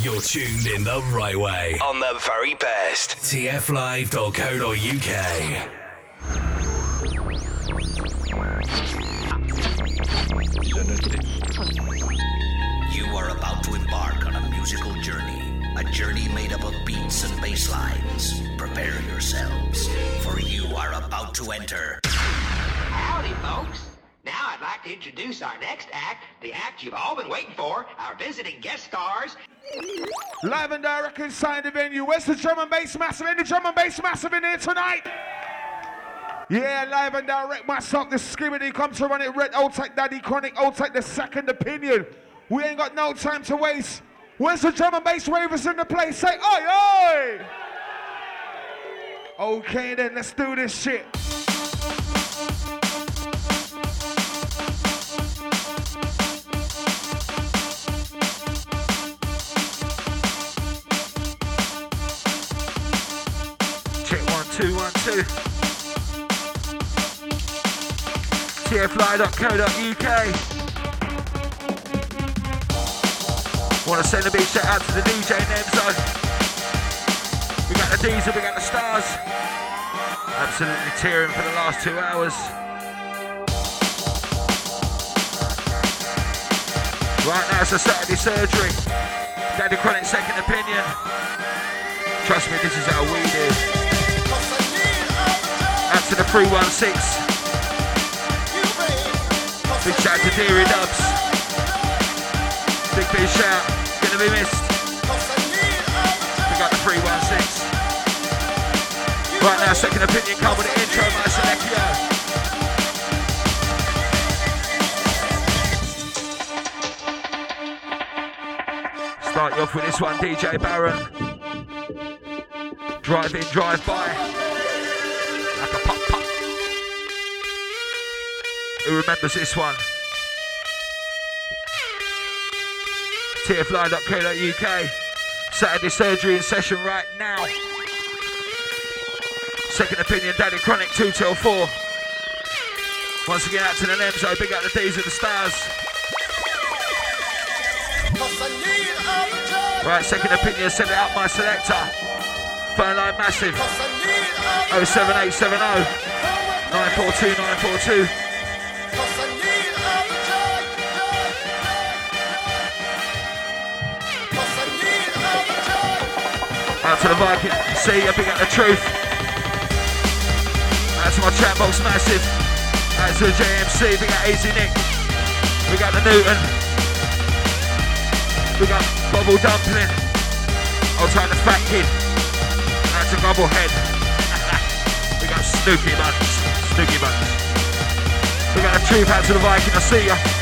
You're tuned in the right way on the very best. tflive.co.uk. You are about to embark on a musical journey. A journey made up of beats and bass lines. Prepare yourselves, for you are about to enter. Howdy, folks. Now I'd like to introduce our next act, the act you've all been waiting for, our visiting guest stars. Live and direct inside the venue. Where's the drum and bass massive? Any drum and bass massive in here tonight? Yeah, live and direct myself, the skibbity come to run it red. Old Tech Daddy Chronic, Old Tech the second opinion. We ain't got no time to waste. Where's the drum and bass ravers in the place? Say, oi, oi! Okay then, let's do this shit. Two. tflive.co.uk. Want to send a big shout out to the DJ Nemzo. We got the Diesel, we got the Stars. Absolutely tearing for the last two hours. Right now it's a Saturday surgery. Daddy Chronic second opinion. Trust me, this is how we do. To the 316. Big shout to Deary Dubs. Big big shout. Gonna be missed. We got the 316. Right now, second opinion come with the intro, my Selectio. Start you off with this one, DJ Baron. Drive in, drive by. A pop pop. Who remembers this one? tflive.co.uk. Saturday surgery in session right now. Second opinion, Daddy Chronic 2 till 4. Once again, out to the Nemzo, big out the D's of the stars. Right, second opinion, send it out my selector. Phone line massive. 07870 942 942. Out to the Viking, see you, big at the truth. Out to my chat box massive. Out to the JMC, big at Easy Nick. We got the Newton. We got Bubble Dumpling. I'll try the Fat Kid. Out to Gobblehead. Snooky Buns. Snooky Buns. We got the truth out to the Viking, I see ya.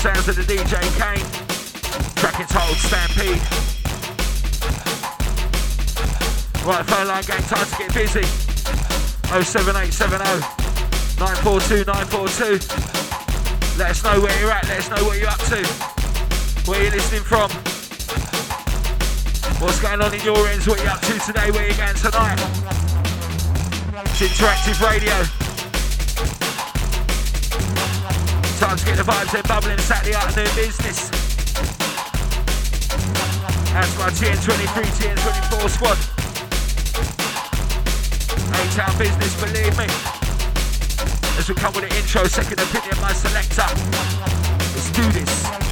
Sounds of the DJ Kane. Track entitled Stampede. Right, phone line gang, time to get busy. 07870 942 942. Let us know where you're at, let us know what you're up to. Where you're listening from. What's going on in your ends, what you're up to today, where you're going tonight. It's interactive radio. Vibes there bubbling Saturday afternoon business. That's my TN23, TN24 squad. A-Town business, believe me. As we come with the intro, second opinion, my selector. Let's do this.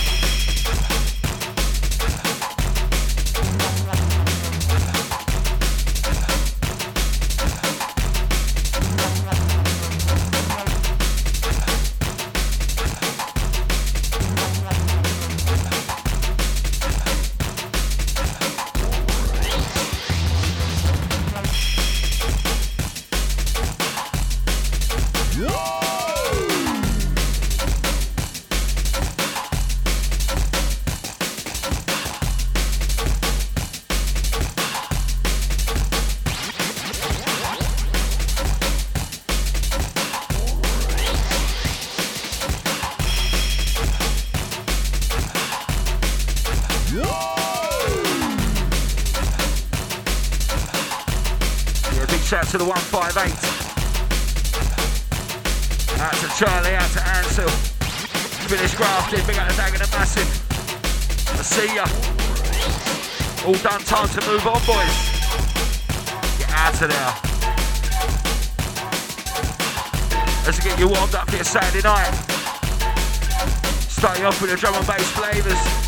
Shout to the 158. Out to Charlie, out to Ansel. Finish grafting, big up the dag and the massive. I see ya. All done, time to move on, boys. Get out of there. Let's get you warmed up for your Saturday night. Starting off with the drum and bass flavours.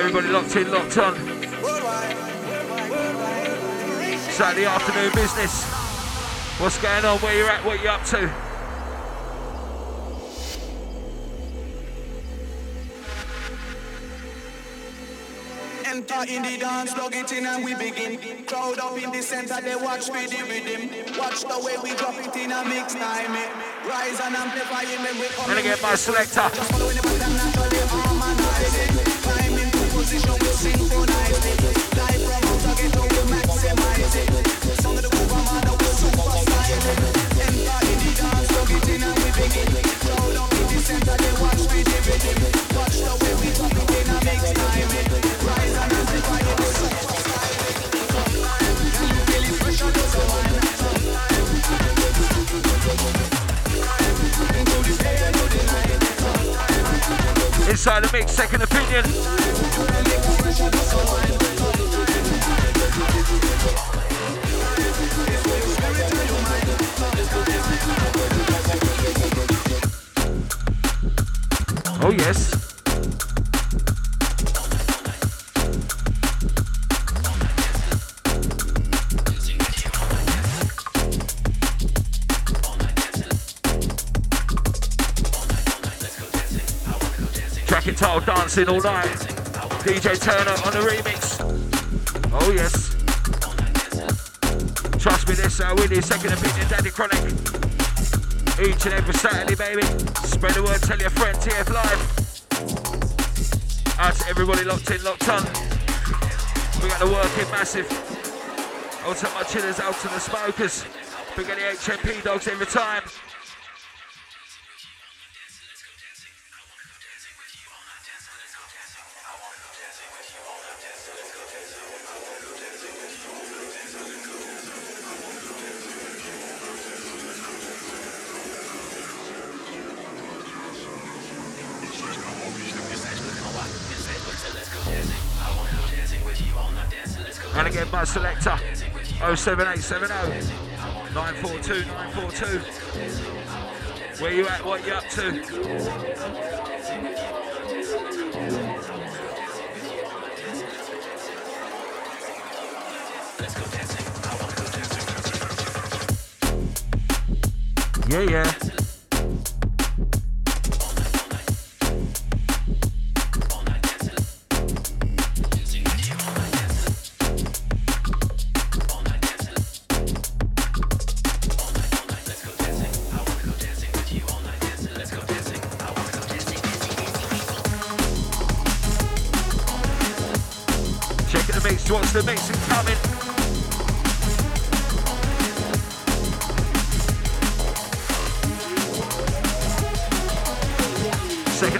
Everybody locked in, locked on. Saturday afternoon business. What's going on? Where you at? What you up to? Enter in the dance, plug it in and we begin. Crowd up in the center, they watch me the rhythm. Watch the way we drop it in a mix time. Rise and amplify it when we come. Gonna get my selector. Just following the pattern naturally harmonize it. Climb into position, Inside the mix, second opinion. Oh yes. Dancing all night. DJ Turner on the remix. Oh yes. Trust me, this uh, with second opinion, Daddy Chronic. Each and every Saturday, baby. Spread the word, tell your friend, TF Live. Out to everybody locked in, locked on. We got the working massive. Out to my chillers, out to the smokers. We the HMP dogs every time. 07870 942 942. Where you at? What you up to? Yeah, yeah. Second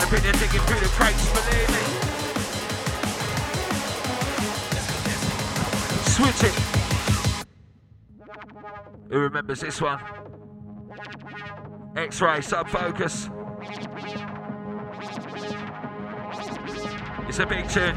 opinion, digging through the crates, believe me. Switch it. Who remembers this one? X-ray, sub-focus. It's a big tune.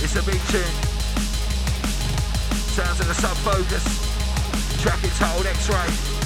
It's a big tune. Sounds of the sub focus. Track entitled X-Ray.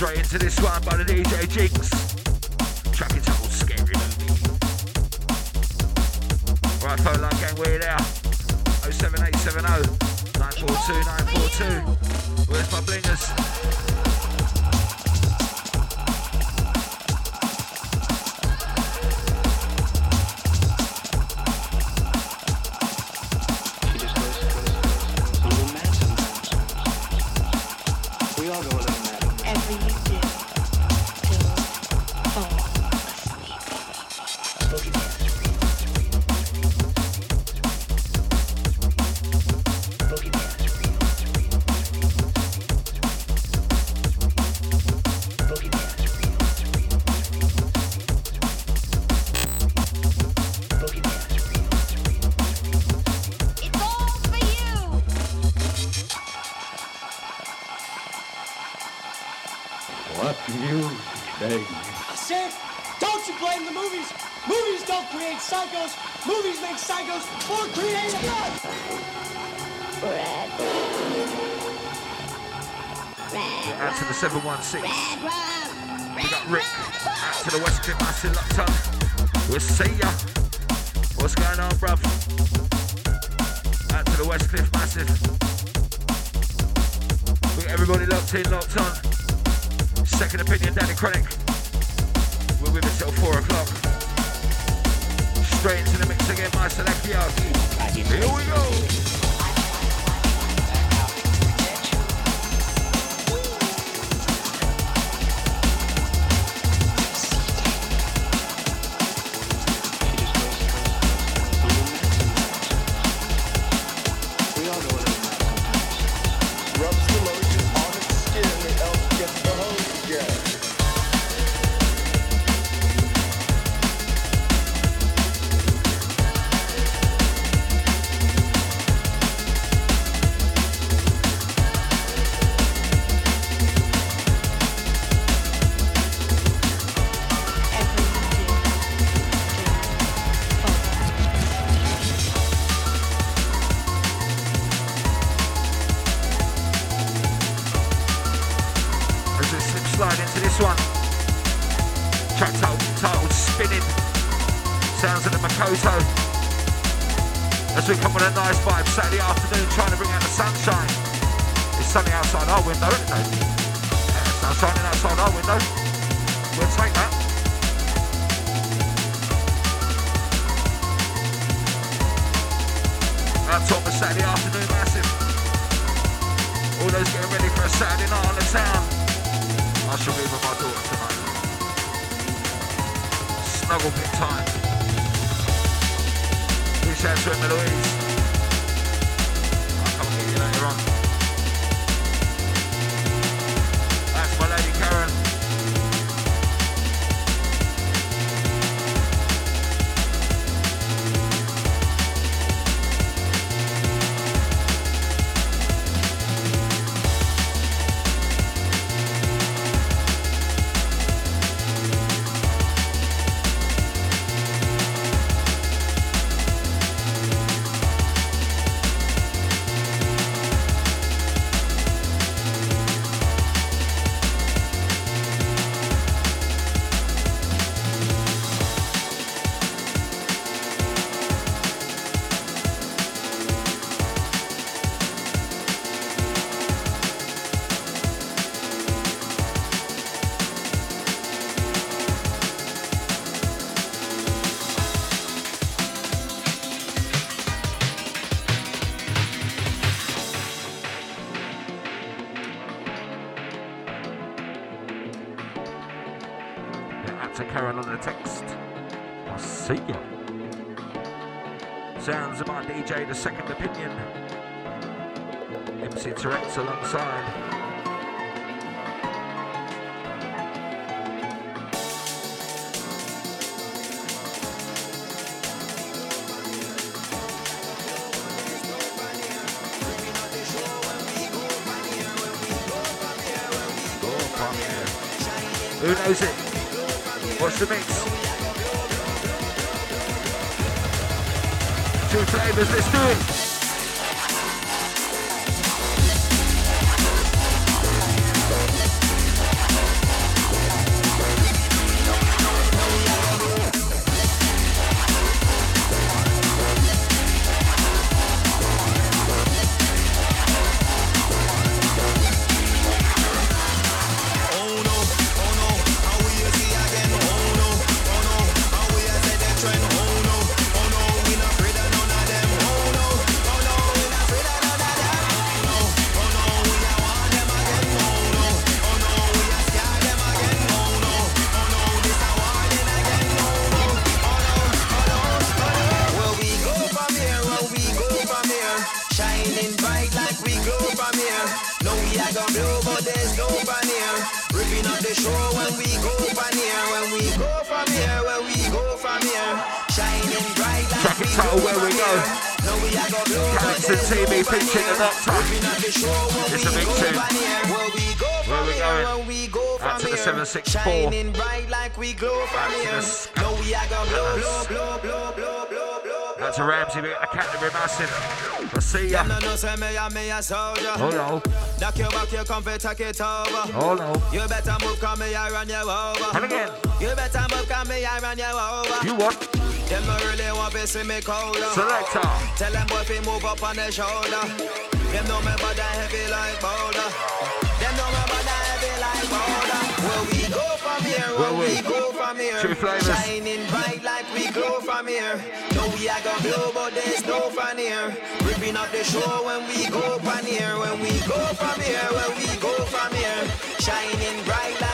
Straight into this one by the DJ Jinx. Track it old scary. Right, phone line gang, we're there. 07870 942 942. Where's my blingers? Not you, baby. I said, don't you blame the movies. Movies don't create psychos. Movies make psychos more creative. Out to the 716. We got Rick. Out to the West Cliff Massive locked on. We'll see ya. What's going on, bruv? Out to the West Cliff Massive. We got everybody locked in, locked on. Second opinion, Daddy Chronic. We're with us till four o'clock. Straight into the mix again, my selectio. Here we go. Out top of Saturday afternoon, massive. All those getting ready for a Saturday night on the town. I shall be with my daughter tonight. Snuggle pit time. Shout out to Emma Louise. I'll come and get you later on. Sounds of my DJ, the second opinion. MC Tourette's alongside. Who knows it? What's the mix? Two flavors, let's do are go blow, but Calypso there's TV no the Doctor. here. Ripping up the show when It's a big tune. Where we go Where we going? go Out to the 764. Shining bright like we glow from Out to the No, we are go blow, blow, blow, blow, blow, blow, blow. That's a Ramsey, we Canterbury Massive. I see ya. No, no, say me, I'm me a soldier. Oh no, Knock your back, you come for take it over. oh no. You better move, come me, I run you over. And again, You better move, come me, I run you over. you what? Them no really want to see me colder. Selector. Tell them boy fi move up on their shoulder. Them know me body heavy like boulder. Them know me body heavy like boulder. Where we go from here, where, Where we, we? go from here. Shining bright like we glow from here. No, we are gonna blow, but there's no fun here. Ripping up the show when we go from here. When we go from here, when we go from here. Shining bright like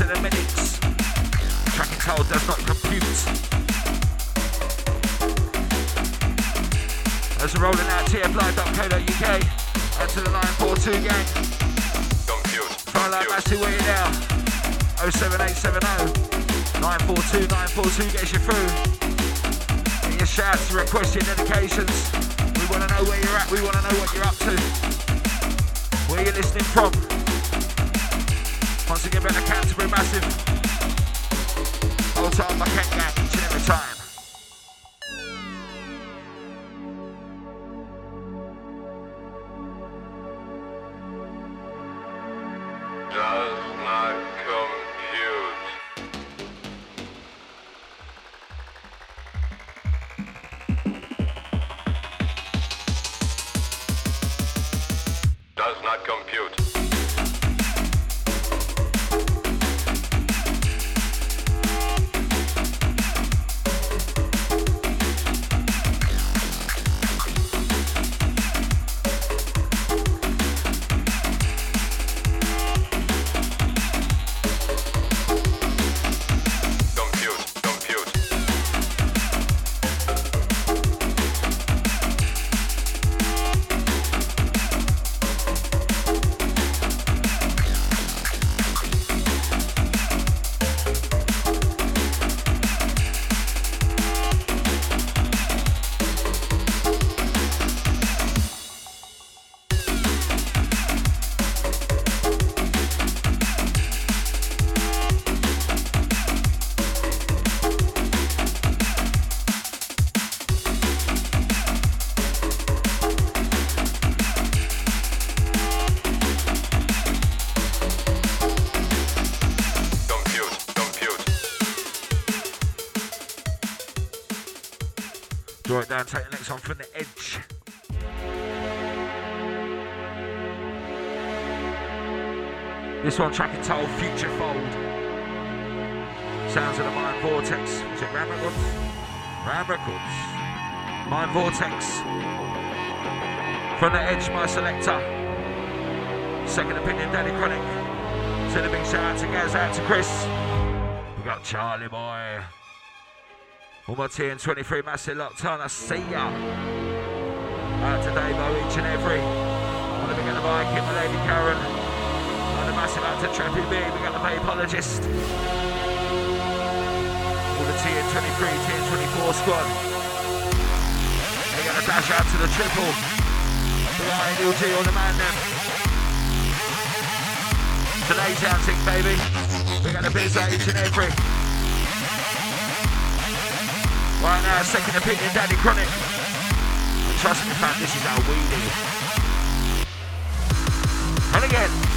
this one, sounds in the minutes. Tracking told does not compute. As we're rolling out tflive.co.uk, out to the 942 gang. Compute. Like Massey, where you now? 07870 942 942 gets you through. Get your shouts, requests, your dedications. We want to know where you're at, we want to know what you're up to. Where you're listening from. Once again, better Canterbury Massive. Old time, my Kent gang, each and every time. Draw it down, take the next one from the edge. This one track entitled Future Fold. Sounds of the Mind Vortex. Is it Ram Records? Ram Records. Mind Vortex. From the edge, my selector. Second opinion, Daddy Chronic. Send a big shout out to Gaz, out to Chris. We got Charlie Boy. All my TN23 massive locked on. I see ya. Out to Dave O, each and every. Want to be the bike, hit my lady Karen. On the massive out to Trappy B. We got the Vapeologist. All the TN23, TN24 squad. They got a dash out to the triple. Got ADLG on the man then. Today's outing, baby. We got the biz out each and every. Right now, second opinion, Daddy Chronic. Trust me, fam, this is how we do. And again,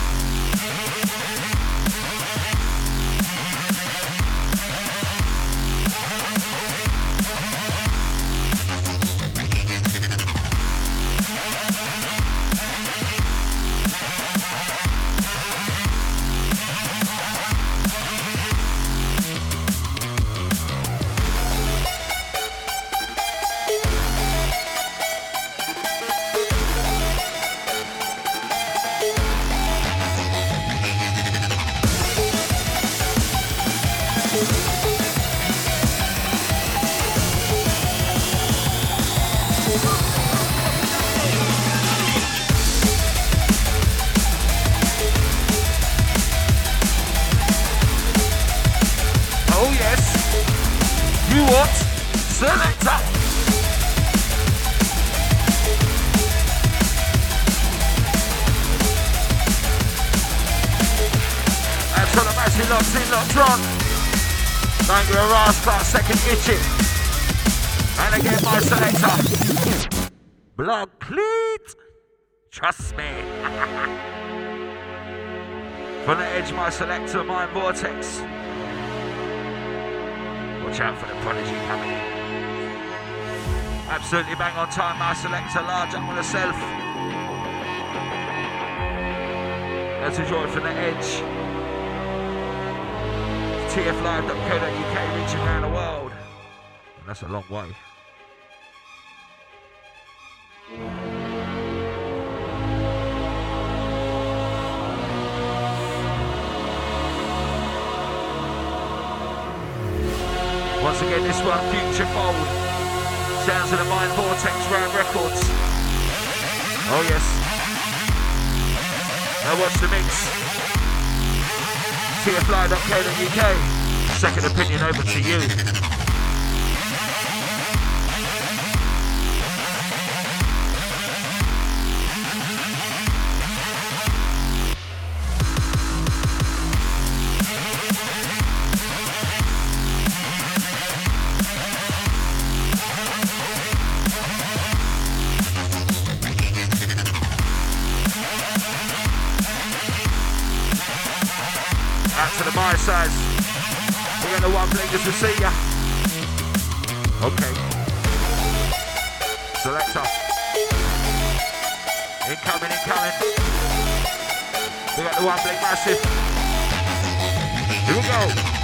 Rascal, second itching. And again, my selector. Blood cleat. Trust me. From the edge, my selector, my vortex. Watch out for the prodigy coming in. Absolutely bang on time, my selector, large up on the self. Let's enjoy from the edge. TFlive.co.uk reaching around the world. And that's a long way. Once again, this one, Future Fold. Sounds of the Mind Vortex Ram Records. Oh, yes. Now watch the mix. TFlive.co.uk. Second opinion over to you. Okay. Selector. Incoming, incoming. We got the one blink massive. Here we go.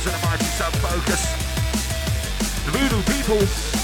Sounds the focus. The voodoo people.